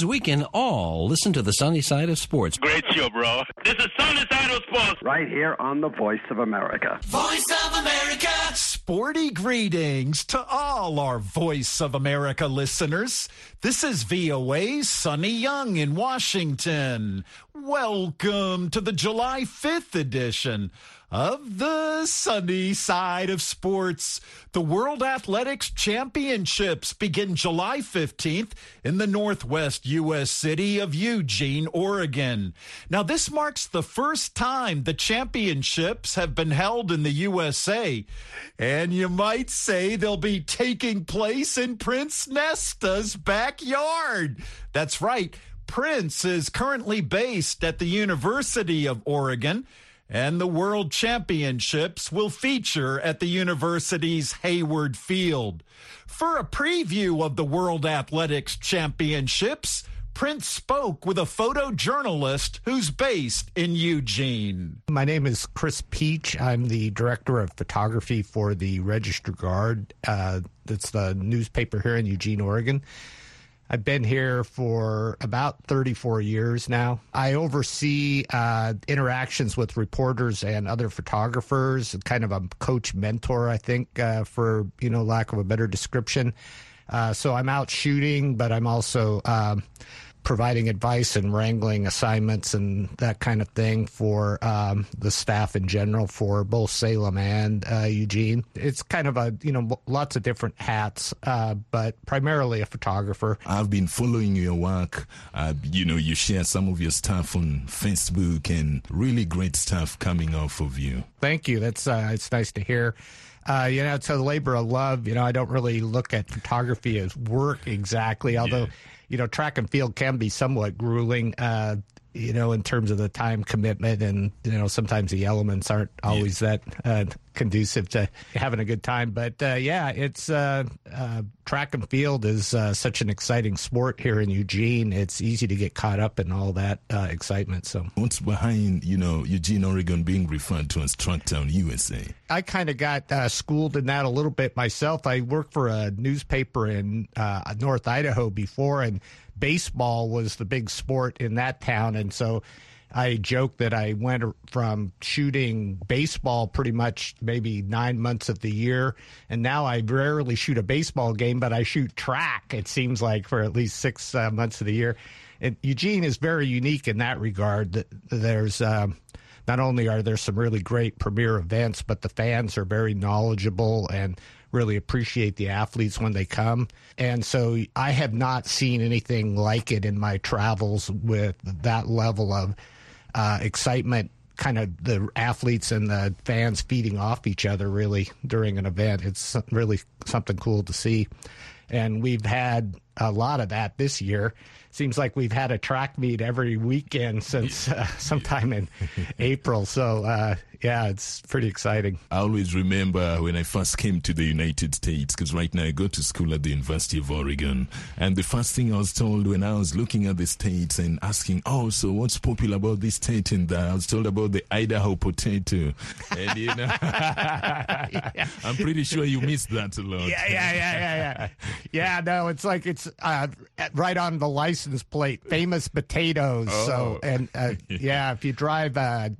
means we can all listen to the sunny side of sports. Great show, bro. This is Sunny Side of Sports. Right here on the Voice of America. Voice of America. Sporty greetings to all our Voice of America listeners. This is VOA's Sonny Young in Washington. Welcome to the July 5th edition of the sunny side of sports. The World Athletics Championships begin July 15th in the northwest U.S. city of Eugene, Oregon. Now, this marks the first time the championships have been held in the USA, and you might say they'll be taking place in Prince Nesta's backyard. That's right. Prince is currently based at the University of Oregon and the World Championships will feature at the university's Hayward Field. For a preview of the World Athletics Championships, Prince spoke with a photojournalist who's based in Eugene. My name is Chris Pietsch. I'm the director of photography for the Register Guard. Uh, that's the newspaper here in Eugene, Oregon. I've been here for about 34 years now. I oversee uh, interactions with reporters and other photographers, kind of a coach mentor, I think, uh, for you know lack of a better description. Uh, so I'm out shooting, but I'm also um, providing advice and wrangling assignments and that kind of thing for um, the staff in general for both Salem and uh, Eugene. It's kind of a, you know, lots of different hats, uh, but primarily a photographer. I've been following your work. Uh, you know, you share some of your stuff on Facebook and really great stuff coming off of you. Thank you. That's, uh, it's nice to hear. Uh, you know, it's a labor of love. You know, I don't really look at photography as work exactly, although yeah you know, track and field can be somewhat grueling. Uh, you know, in terms of the time commitment, and you know, sometimes the elements aren't always yeah. that uh, conducive to having a good time. But uh, yeah, it's uh, uh track and field is uh, such an exciting sport here in Eugene. It's easy to get caught up in all that uh, excitement. So, what's behind you know Eugene, Oregon, being referred to as Tracktown, USA? I kind of got schooled in that a little bit myself. I worked for a newspaper in North Idaho before, and baseball was the big sport in that town, and so I joke that I went from shooting baseball pretty much maybe nine months of the year, and now I rarely shoot a baseball game, but I shoot track. It seems like for at least six uh, months of the year. And Eugene is very unique in that regard. There's um, not only are there some really great premier events, but the fans are very knowledgeable and really appreciate the athletes when they come. And so I have not seen anything like it in my travels with that level of uh, excitement kind of the athletes and the fans feeding off each other really during an event. It's really something cool to see. And we've had a lot of that this year. Seems like we've had a track meet every weekend since uh, sometime in April. So uh, yeah, it's pretty exciting. I always remember when I first came to the United States, because right now I go to school at the University of Oregon. And the first thing I was told when I was looking at the states and asking, oh, so what's popular about this state and that? I was told about the Idaho potato. And, you know, yeah. I'm pretty sure you missed that a lot. Yeah, yeah, yeah, yeah, yeah. Yeah, no, it's like it's uh, right on the license plate, famous potatoes. Oh. So, and uh, yeah, if you drive uh,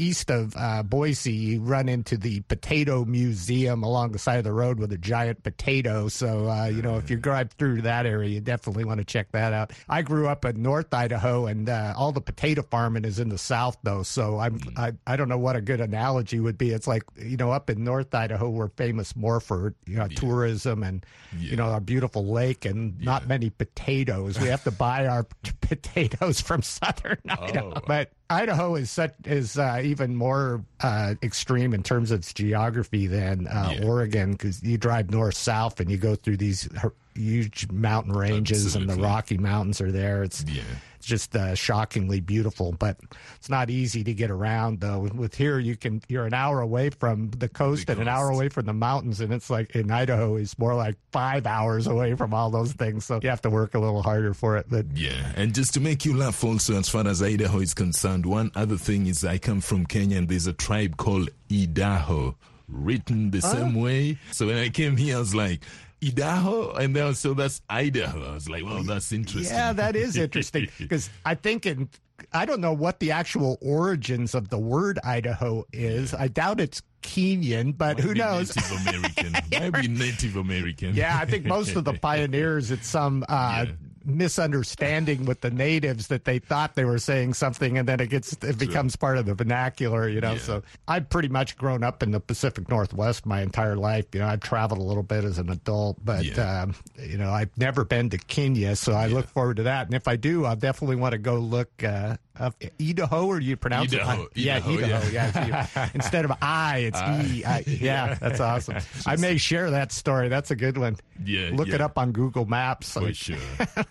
east of uh, Boise, you run into the Potato Museum along the side of the road with a giant potato. So, uh, you know, if you drive through that area, you definitely want to check that out. I grew up in North Idaho, and uh, all the potato farming is in the south, though. So I'm mm. I, I don't know what a good analogy would be. It's like you know, up in North Idaho, we're famous more for you know yeah. tourism and yeah. you know our beautiful lake and yeah. not many potatoes. We have to buy our potatoes from southern Idaho, oh. but Idaho is such is uh, even more uh, extreme in terms of its geography than uh, yeah. Oregon because you drive north south and you go through these huge mountain ranges Absolutely. and the Rocky Mountains are there. It's yeah. It's just uh, shockingly beautiful, but it's not easy to get around though. With here, you can you're an hour away from the coast the and coast. an hour away from the mountains, and it's like in Idaho, it's more like five hours away from all those things. So you have to work a little harder for it. But yeah, and just to make you laugh, also as far as Idaho is concerned, one other thing is I come from Kenya, and there's a tribe called Idaho written the same way. So when I came here, I was like, Idaho, and then so that's Idaho. I was like, well, that's interesting. Yeah, that is interesting because I think in I don't know what the actual origins of the word Idaho is. I doubt it's Kenyan, but Might who knows? Native American. Maybe Native American. Yeah, I think most of the pioneers, it's some uh, Yeah. Misunderstanding with the natives that they thought they were saying something, and then it gets it becomes part of the vernacular. You know, Yeah. so I've pretty much grown up in the Pacific Northwest my entire life. You know, I've traveled a little bit as an adult, but Yeah. um, you know, I've never been to Kenya, so I look forward to that. And if I do, I'll definitely want to go look. Uh, up Idaho, or do you pronounce Idaho, it? yeah, Idaho, Idaho. yeah. Yeah, instead of I, it's E. I, yeah, that's awesome. I may share that story. That's a good one. Yeah, Look it up on Google Maps. For sure,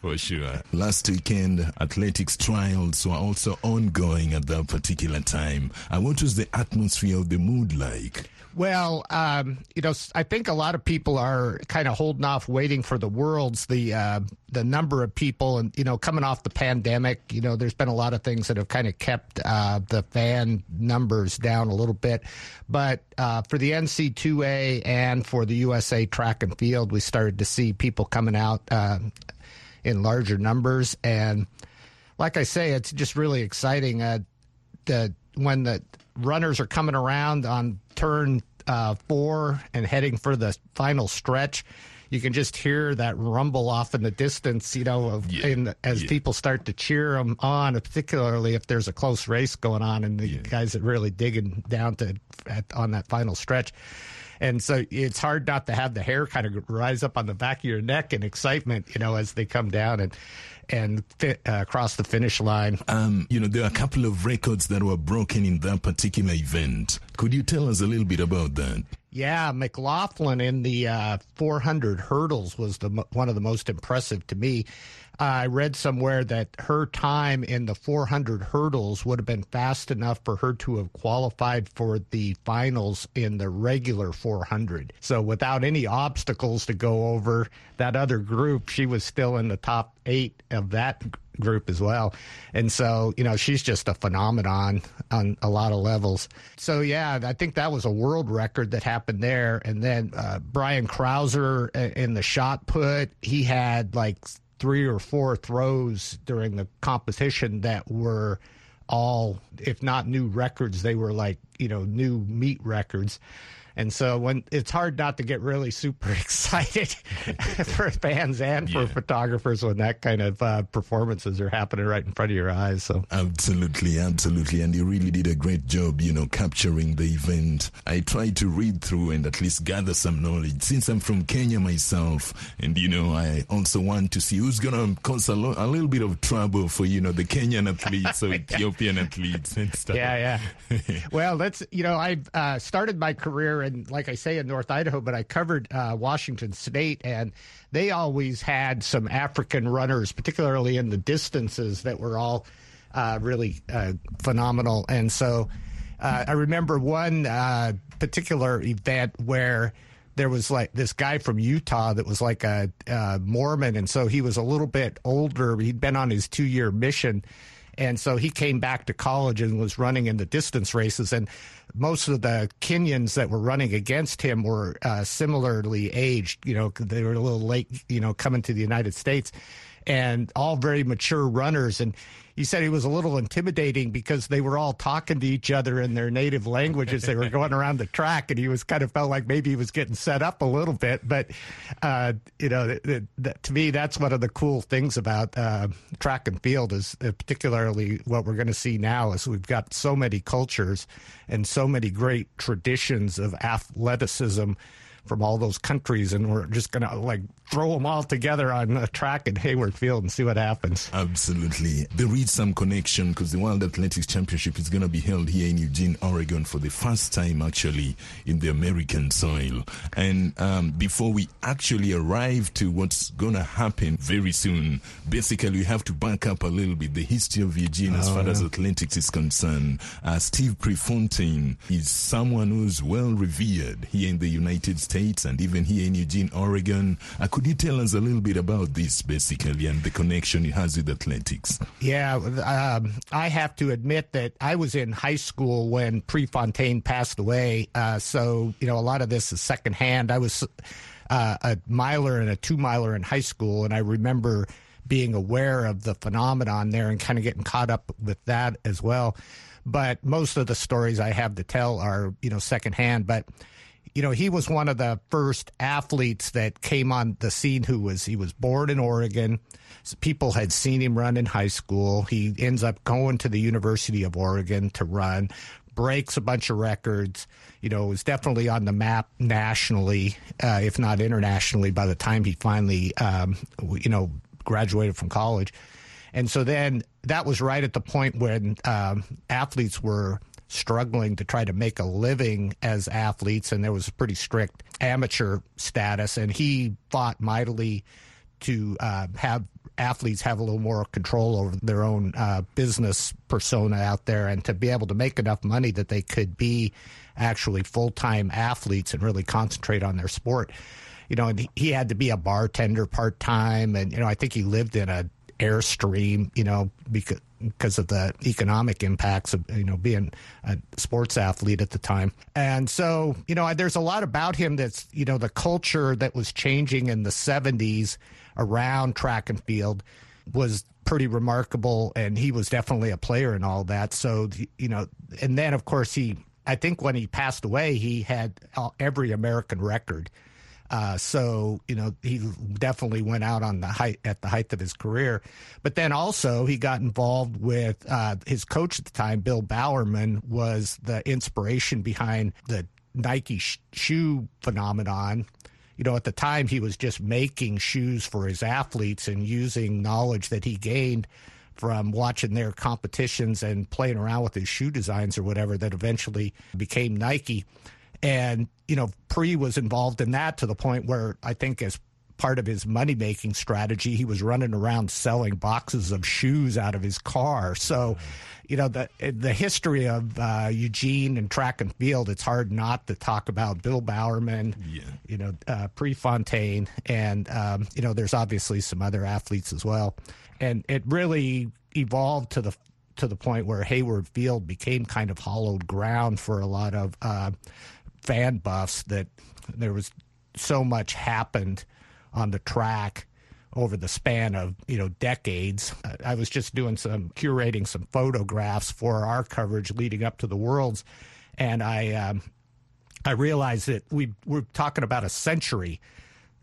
for sure. Last weekend, athletics trials were also ongoing at that particular time. And what was the atmosphere of the mood like? Well, um, you know, I think a lot of people are kind of holding off, waiting for the worlds. The uh, the number of people, and you know, coming off the pandemic, you know, there's been a lot of things that have kind of kept uh, the fan numbers down a little bit. But uh, for the NCAA and for the USA Track and Field, we started to see people coming out uh, in larger numbers, and like I say, it's just really exciting. Uh, the when the runners are coming around on turn uh, four and heading for the final stretch, you can just hear that rumble off in the distance. You know, of, Yeah, in, as yeah. people start to cheer them on, particularly if there's a close race going on, and the guys are really digging down to at, on that final stretch. And so it's hard not to have the hair kind of rise up on the back of your neck in excitement, you know, as they come down and and fit, uh, cross the finish line. Um, you know, there are a couple of records that were broken in that particular event. Could you tell us a little bit about that? Yeah, McLaughlin in the uh, 400 hurdles was the one of the most impressive to me. I read somewhere that her time in the 400 hurdles would have been fast enough for her to have qualified for the finals in the regular 400. So without any obstacles to go over that other group, she was still in the top eight of that group as well. And so, you know, she's just a phenomenon on a lot of levels. So, yeah, I think that was a world record that happened there. And then uh, Brian Crouser in the shot put, he had like three or four throws during the competition that were all, if not new records, they were like, you know, new meet records. And so when it's hard not to get really super excited for fans and for Yeah. photographers when that kind of uh, performances are happening right in front of your eyes. So Absolutely, absolutely. And you really did a great job, you know, capturing the event. I tried to read through and at least gather some knowledge since I'm from Kenya myself. And, you know, I also want to see who's going to cause a, lo- a little bit of trouble for, you know, the Kenyan athletes or Ethiopian athletes and stuff. yeah, yeah. well, that's you know I uh, started my career in like I say in North Idaho, but I covered uh, Washington State, and they always had some African runners, particularly in the distances, that were all uh, really uh, phenomenal. And so uh, I remember one uh, particular event where there was like this guy from Utah that was like a, uh Mormon, and so he was a little bit older. He'd been on his two year mission. And so he came back to college and was running in the distance races. And most of the Kenyans that were running against him were uh, similarly aged. You know, they were a little late, you know, coming to the United States and all very mature runners. And he said he was a little intimidating because they were all talking to each other in their native languages. they were going around the track. And he was kind of felt like maybe he was getting set up a little bit. But, uh, you know, th- th- th- to me, that's one of the cool things about uh, track and field is uh, particularly what we're going to see now is we've got so many cultures and so many great traditions of athleticism from all those countries, and we're just going to like throw them all together on a track at Hayward Field and see what happens. Absolutely. There is some connection because the World Athletics Championship is going to be held here in Eugene, Oregon for the first time actually in the American soil. And um, before we actually arrive to what's going to happen very soon, basically we have to back up a little bit the history of Eugene as far as athletics is concerned. Uh, Steve Prefontaine is someone who's well revered here in the United States and even here in Eugene, Oregon. Uh, could you tell us a little bit about this basically and the connection it has with athletics? Yeah, um, I have to admit that I was in high school when Prefontaine passed away. Uh, so, you know, a lot of this is secondhand. I was uh, a miler and a two miler in high school, and I remember being aware of the phenomenon there and kind of getting caught up with that as well. But most of the stories I have to tell are, you know, secondhand. But you know, he was one of the first athletes that came on the scene who was he was born in Oregon. People had seen him run in high school. He ends up going to the University of Oregon to run, breaks a bunch of records. You know, was definitely on the map nationally, uh, if not internationally, by the time he finally, um, you know, graduated from college. And so then that was right at the point when um, athletes were struggling to try to make a living as athletes, and there was a pretty strict amateur status. And he fought mightily to uh, have athletes have a little more control over their own uh, business persona out there and to be able to make enough money that they could be actually full time athletes and really concentrate on their sport. You know, and he had to be a bartender part time, and you know, I think he lived in a airstream. You know, because because of the economic impacts of you know being a sports athlete at the time. And so, you know, there's a lot about him that's, you know, the culture that was changing in the 70s around track and field was pretty remarkable and he was definitely a player in all that. So, you know, and then of course he I think when he passed away, he had uh, every American record uh, so you know he definitely went out on the height at the height of his career, but then also he got involved with uh, his coach at the time, Bill Bowerman, was the inspiration behind the Nike sh- shoe phenomenon. You know, at the time he was just making shoes for his athletes and using knowledge that he gained from watching their competitions and playing around with his shoe designs or whatever that eventually became Nike. And, you know, Pre was involved in that to the point where I think as part of his money making strategy, he was running around selling boxes of shoes out of his car. So, you know, the the history of uh, Eugene and track and field, it's hard not to talk about Bill Bowerman, yeah. you know, uh, Prefontaine, and um, you know, there's obviously some other athletes as well. And it really evolved to the to the point where Hayward Field became kind of hollowed ground for a lot of uh, fan buffs that there was so much happened on the track over the span of you know decades. I was just doing some curating some photographs for our coverage leading up to the Worlds, and I um, I realized that we we're talking about a century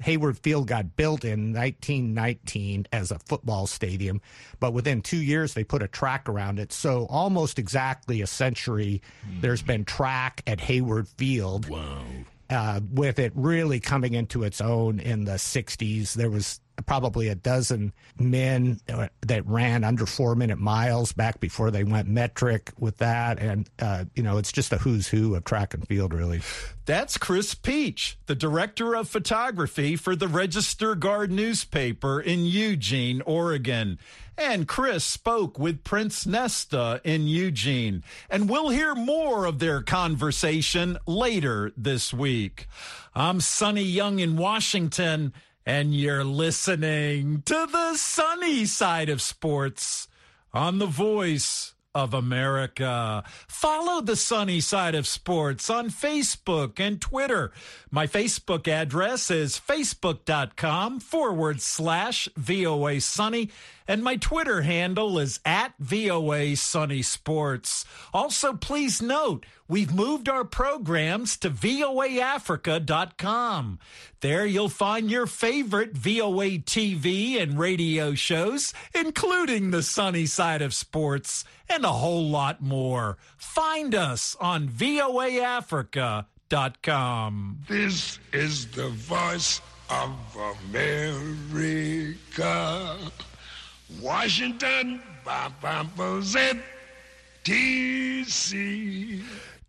Hayward Field got built in 1919 as a football stadium, but within two years they put a track around it. So almost exactly a century, mm. there's been track at Hayward Field. Wow. Uh, with it really coming into its own in the 60s, there was probably a dozen men that ran under four minute miles back before they went metric with that. And, uh, you know, it's just a who's who of track and field, really. That's Chris Pietsch, the director of photography for the Register Guard newspaper in Eugene, Oregon. And Chris spoke with Prince Nesta in Eugene. And we'll hear more of their conversation later this week. I'm Sonny Young in Washington and you're listening to the sunny side of sports on the voice of America. Follow the sunny side of sports on Facebook and Twitter. My Facebook address is facebook.com forward slash VOA Sunny, and my Twitter handle is at VOA Sunny Sports. Also, please note, we've moved our programs to voaafrica.com. There you'll find your favorite VOA TV and radio shows, including the sunny side of sports and a whole lot more. Find us on voaafrica.com. This is the voice of America. Washington, D.C.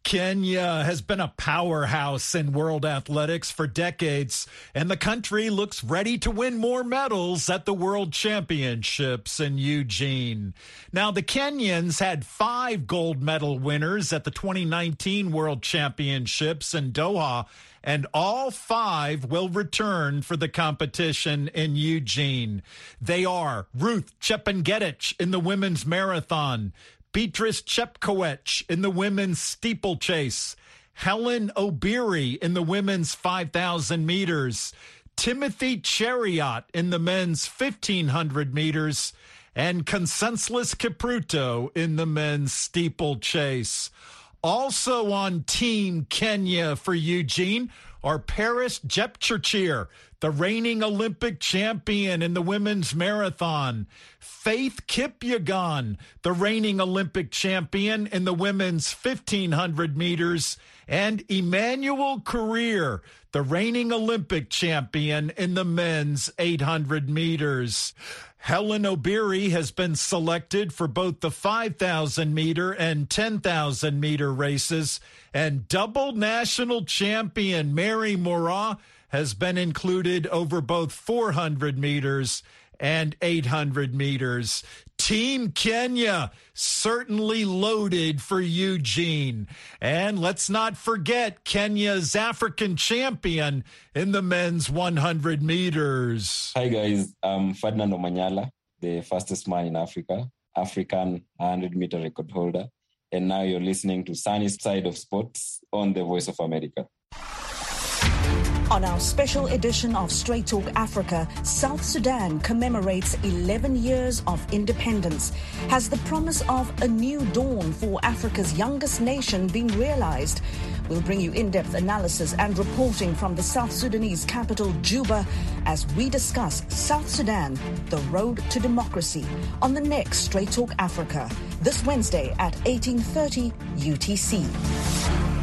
Kenya has been a powerhouse in world athletics for decades, and the country looks ready to win more medals at the World Championships in Eugene. Now, the Kenyans had five gold medal winners at the 2019 World Championships in Doha, and all five will return for the competition in Eugene. They are Ruth Chepngetich in the women's marathon, Beatrice Chepkoech in the women's steeplechase, Hellen Obiri in the women's 5,000 meters, Timothy Cheruiyot in the men's 1,500 meters, and Conseslus Kipruto in the men's steeplechase. Also on Team Kenya for Eugene are Peres Jepchirchir, the reigning Olympic champion in the women's marathon, Faith Kipyegon, the reigning Olympic champion in the women's 1500 meters, and Emmanuel Korir, the reigning Olympic champion in the men's 800 meters. Hellen Obiri has been selected for both the 5,000 meter and 10,000 meter races, and double national champion Mary Moraa has been included over both 400 meters and 800 meters. Team Kenya certainly loaded for Eugene. And let's not forget Kenya's African champion in the men's 100 meters. Hi, guys. I'm Ferdinand Omanyala, the fastest man in Africa, African 100 meter record holder. And now you're listening to Sunny Side of Sports on the Voice of America. On our special edition of Straight Talk Africa, South Sudan commemorates 11 years of independence. Has the promise of a new dawn for Africa's youngest nation been realized? We'll bring you in depth analysis and reporting from the South Sudanese capital, Juba, as we discuss South Sudan, the road to democracy, on the next Straight Talk Africa, this Wednesday at 1830 UTC.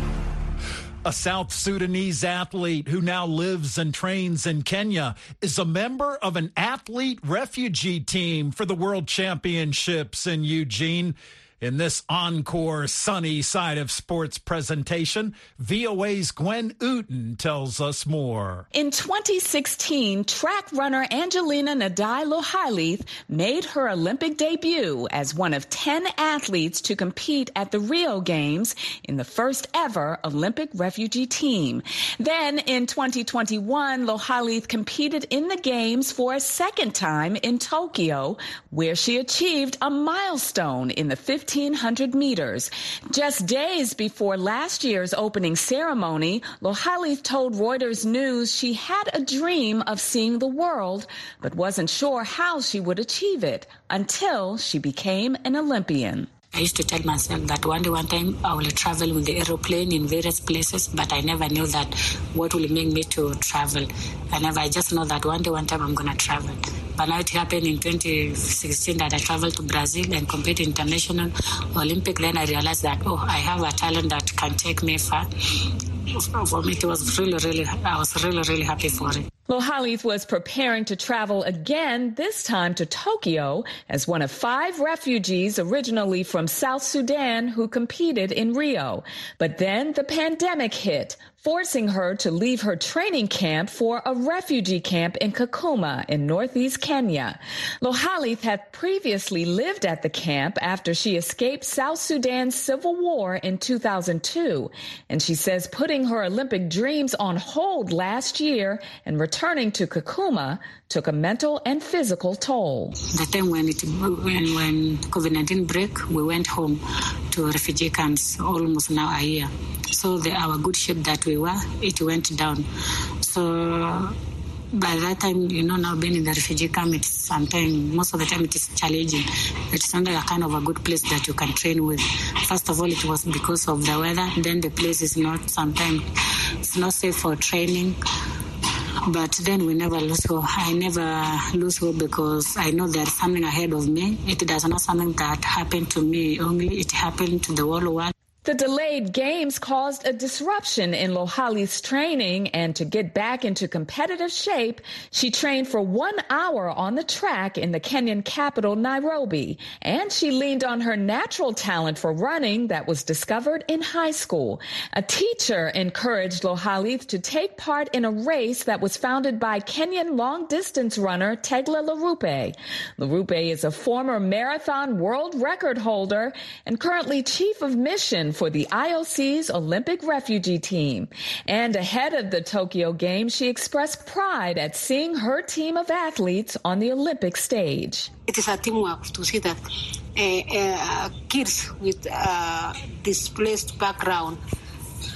A South Sudanese athlete who now lives and trains in Kenya is a member of an athlete refugee team for the World Championships in Eugene. In this encore sunny side of sports presentation, VOA's Gwen Outen tells us more. In 2016, track runner Angelina Nadai Lohalith made her Olympic debut as one of 10 athletes to compete at the Rio Games in the first ever Olympic refugee team. Then in 2021, Lohalith competed in the Games for a second time in Tokyo, where she achieved a milestone in the 15 1,500 meters. Just days before last year's opening ceremony, Lohalith told Reuters News she had a dream of seeing the world, but wasn't sure how she would achieve it until she became an Olympian. I used to tell myself that one day, one time, I will travel with the aeroplane in various places, but I never knew that what will make me to travel. I never, I just know that one day, one time, I'm going to travel. But now it happened in 2016 that I traveled to Brazil and competed international Olympic. Then I realized that, oh, I have a talent that can take me far. For me, it was really, really, I was really, really happy for it. Lohalith was preparing to travel again, this time to Tokyo, as one of five refugees originally from South Sudan who competed in Rio. But then the pandemic hit, forcing her to leave her training camp for a refugee camp in Kakuma in northeast Kenya. Lohalith had previously lived at the camp after she escaped South Sudan's civil war in 2002, and she says putting her Olympic dreams on hold last year and returning to Kakuma took a mental and physical toll. The time when it when when COVID-19 break, we went home to refugee camps almost now a year. So the, our good shape that we were, it went down. So by that time, you know, now being in the refugee camp, it's sometimes, most of the time, it is challenging. It's not a kind of a good place that you can train with. First of all, it was because of the weather. Then the place is not, sometimes, it's not safe for training. But then we never lose hope. I never lose hope because I know there's something ahead of me. It does not something that happened to me only. It happened to the whole world. The delayed games caused a disruption in Lohalith's training, and to get back into competitive shape, she trained for one hour on the track in the Kenyan capital, Nairobi. And she leaned on her natural talent for running that was discovered in high school. A teacher encouraged Lohalith to take part in a race that was founded by Kenyan long distance runner Tegla Loroupe. Loroupe is a former marathon world record holder and currently chief of mission for the IOC's Olympic refugee team. And ahead of the Tokyo Games, she expressed pride at seeing her team of athletes on the Olympic stage. It is a teamwork to see that uh, uh, kids with uh, displaced background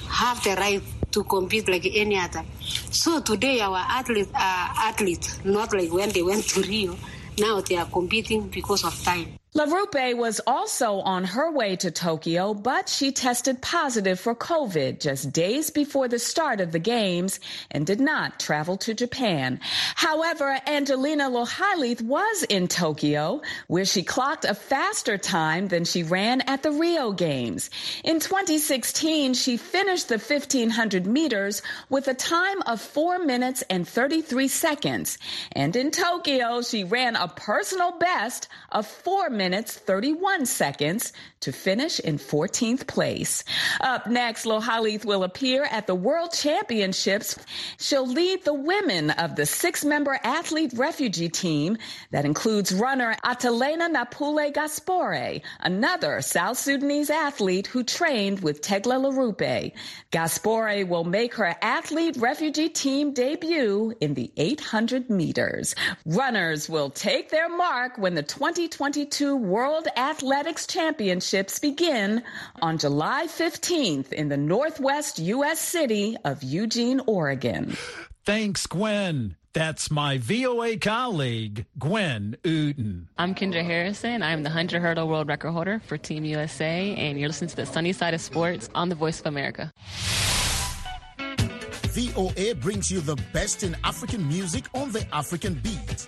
have the right to compete like any other. So today our athletes are athletes, not like when they went to Rio. Now they are competing because of time. Loroupe was also on her way to Tokyo, but she tested positive for COVID just days before the start of the Games and did not travel to Japan. However, Angelina Lohalith was in Tokyo, where she clocked a faster time than she ran at the Rio Games. In 2016, she finished the 1500 meters with a time of 4 minutes and 33 seconds. And in Tokyo, she ran a personal best of 4 minutes 31 seconds to finish in 14th place. Up next, Lohalith will appear at the World Championships. She'll lead the women of the six-member athlete refugee team that includes runner Atalena Napule Gaspore, another South Sudanese athlete who trained with Tegla Loroupe. Gaspore will make her athlete refugee team debut in the 800 meters. Runners will take their mark when the 2022 World Athletics Championships begin on July 15th in the northwest U.S. city of Eugene, Oregon. Thanks, Gwen. That's my VOA colleague, Gwen Outen. I'm Kendra Harrison. I'm the 100 hurdle world record holder for Team USA, and you're listening to the sunny side of sports on the Voice of America. VOA brings you the best in African music on the African beat.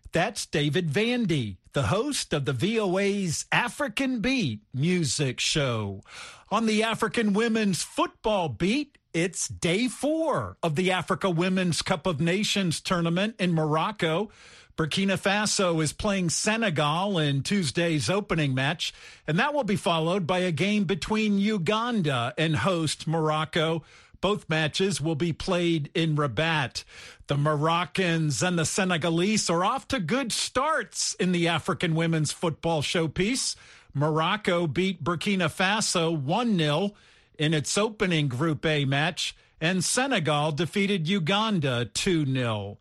That's David Vandy, the host of the VOA's African Beat music show. On the African Women's Football Beat, it's day four of the Africa Women's Cup of Nations tournament in Morocco. Burkina Faso is playing Senegal in Tuesday's opening match, and that will be followed by a game between Uganda and host Morocco. Both matches will be played in Rabat. The Moroccans and the Senegalese are off to good starts in the African women's football showpiece. Morocco beat Burkina Faso 1 0 in its opening Group A match, and Senegal defeated Uganda 2 0.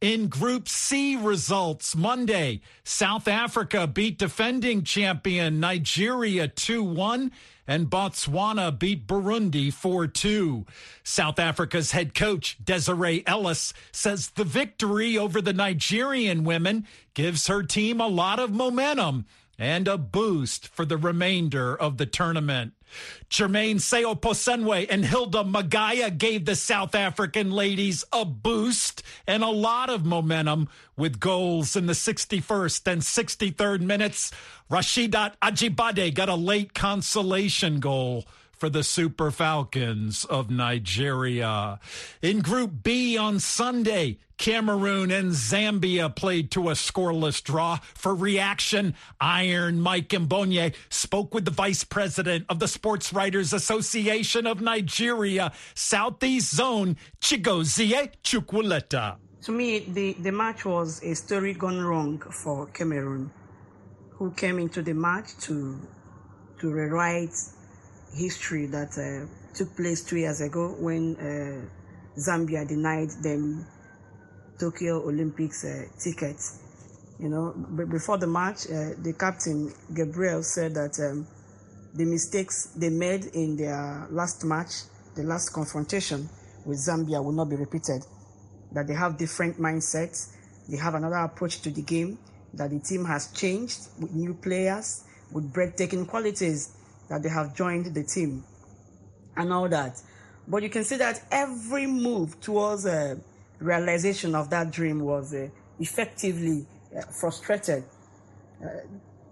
In Group C results Monday, South Africa beat defending champion Nigeria 2 1 and Botswana beat Burundi 4 2. South Africa's head coach, Desiree Ellis, says the victory over the Nigerian women gives her team a lot of momentum and a boost for the remainder of the tournament. Jermaine Seoposenwe and Hildah Magaia gave the South African ladies a boost and a lot of momentum with goals in the 61st and 63rd minutes. Rasheedat Ajibade got a late consolation goal for the Super Falcons of Nigeria. In Group B on Sunday, Cameroon and Zambia played to a scoreless draw. For reaction, Iron Mike Mbonye spoke with the vice president of the Sports Writers Association of Nigeria, Southeast Zone, Chigozie Chukwuleta. To me, the, the match was a story gone wrong for Cameroon, who came into the match to to rewrite history that uh, took place two years ago when uh, Zambia denied them Tokyo Olympics uh, tickets. You know, b- before the match, uh, the captain Gabriel said that um, the mistakes they made in their last match, the last confrontation with Zambia, will not be repeated. That they have different mindsets, they have another approach to the game. That the team has changed with new players, with breathtaking qualities that they have joined the team and all that. But you can see that every move towards a realization of that dream was uh, effectively uh, frustrated. Uh,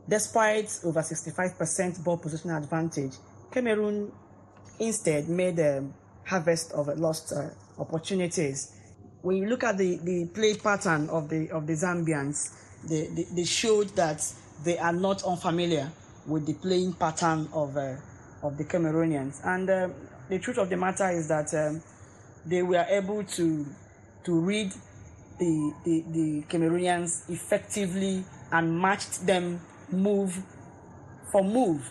despite over 65% ball position advantage, Cameroon instead made a harvest of lost uh, opportunities. When you look at the, the play pattern of the of the Zambians, they, they, they showed that they are not unfamiliar with the playing pattern of uh, of the Cameroonians. And uh, the truth of the matter is that um, they were able to to read the, the, the Cameroonians effectively and matched them move for move.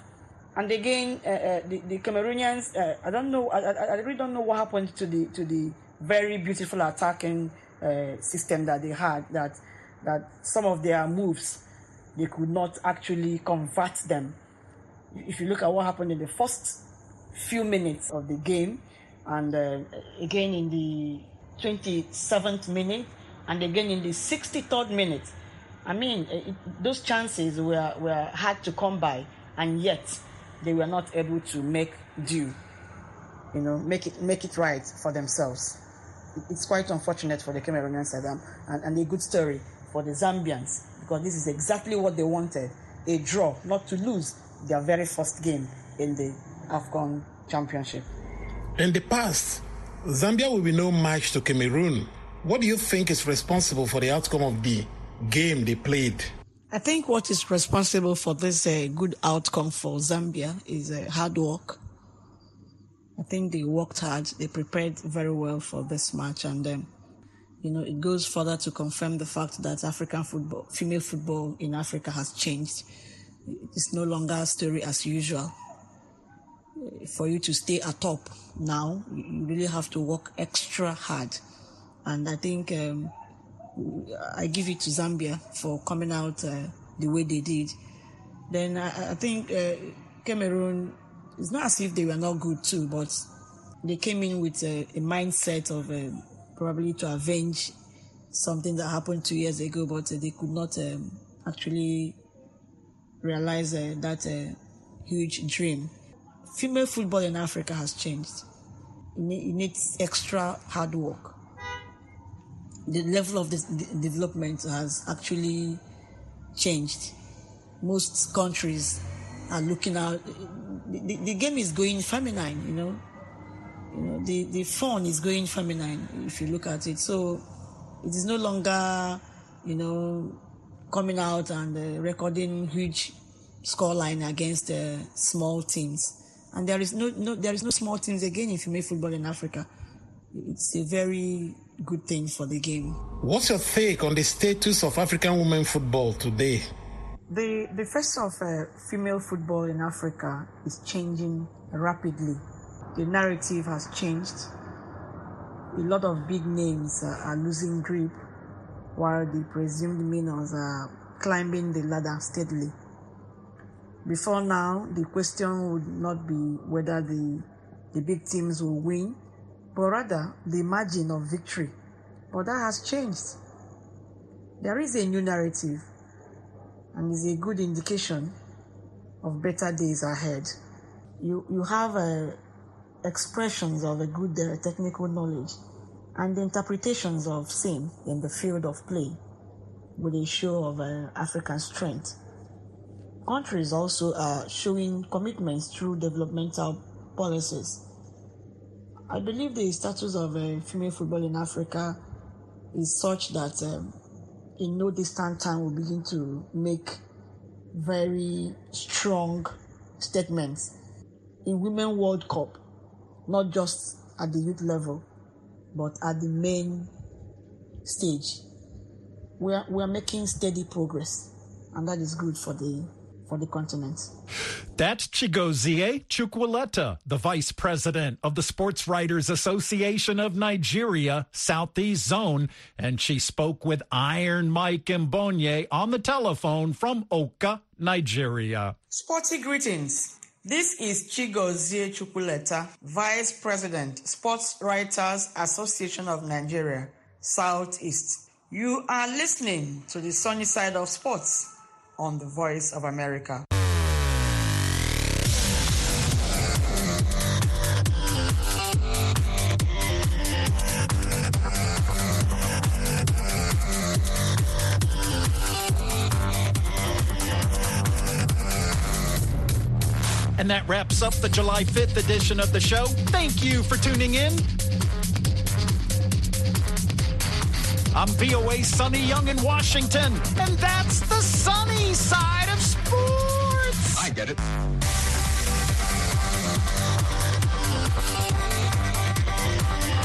And again, uh, uh, the, the Cameroonians, uh, I don't know, I, I, I, really don't know what happened to the to the very beautiful attacking uh, system that they had. That that some of their moves, they could not actually convert them. If you look at what happened in the first few minutes of the game, and uh, again in the 27th minute, and again in the 63rd minute, I mean, it, those chances were, were hard to come by, and yet they were not able to make due, you know, make it make it right for themselves. It's quite unfortunate for the Cameroonians and, and, and a good story for the Zambians because this is exactly what they wanted: a draw, not to lose their very first game in the AFCON Championship. In the past, Zambia will be no match to Cameroon. What do you think is responsible for the outcome of the game they played? I think what is responsible for this uh, good outcome for Zambia is uh, hard work. I think they worked hard, they prepared very well for this match, and um, you know it goes further to confirm the fact that African football, female football in Africa, has changed. It's no longer a story as usual. For you to stay atop now, you really have to work extra hard, and I think. Um, I give it to Zambia for coming out uh, the way they did. Then I, I think uh, Cameroon, it's not as if they were not good too, but they came in with a, a mindset of uh, probably to avenge something that happened two years ago, but they could not um, actually realize uh, that uh, huge dream. Female football in Africa has changed. It needs extra hard work the level of this development has actually changed. Most countries are looking at the, the game is going feminine, you know. You know, the, the fun is going feminine if you look at it. So it is no longer, you know, coming out and uh, recording huge scoreline against uh, small teams. And there is no, no there is no small teams again in female football in Africa. It's a very good thing for the game. What's your take on the status of African women football today? The, the face of uh, female football in Africa is changing rapidly. The narrative has changed. A lot of big names uh, are losing grip while the presumed winners are climbing the ladder steadily. Before now, the question would not be whether the, the big teams will win, but rather the margin of victory. But that has changed. There is a new narrative and is a good indication of better days ahead. You, you have uh, expressions of a good uh, technical knowledge and interpretations of same in the field of play with a show of uh, African strength. Countries also are showing commitments through developmental policies I believe the status of uh, female football in Africa is such that um, in no distant time we'll begin to make very strong statements in Women World Cup, not just at the youth level, but at the main stage. We are, we are making steady progress, and that is good for the for the continent. That's Chigozie Chukwuleta, the vice president of the Sports Writers Association of Nigeria, Southeast Zone, and she spoke with Iron Mike Mbonye on the telephone from Awka, Nigeria. Sporty greetings. This is Chigozie Chukwuleta, Vice President, Sports Writers Association of Nigeria, Southeast. You are listening to the sunny side of sports on the Voice of America. That wraps up the July 5th edition of the show. Thank you for tuning in. I'm VOA Sonny Young in Washington, and that's the sunny side of sports. I get it.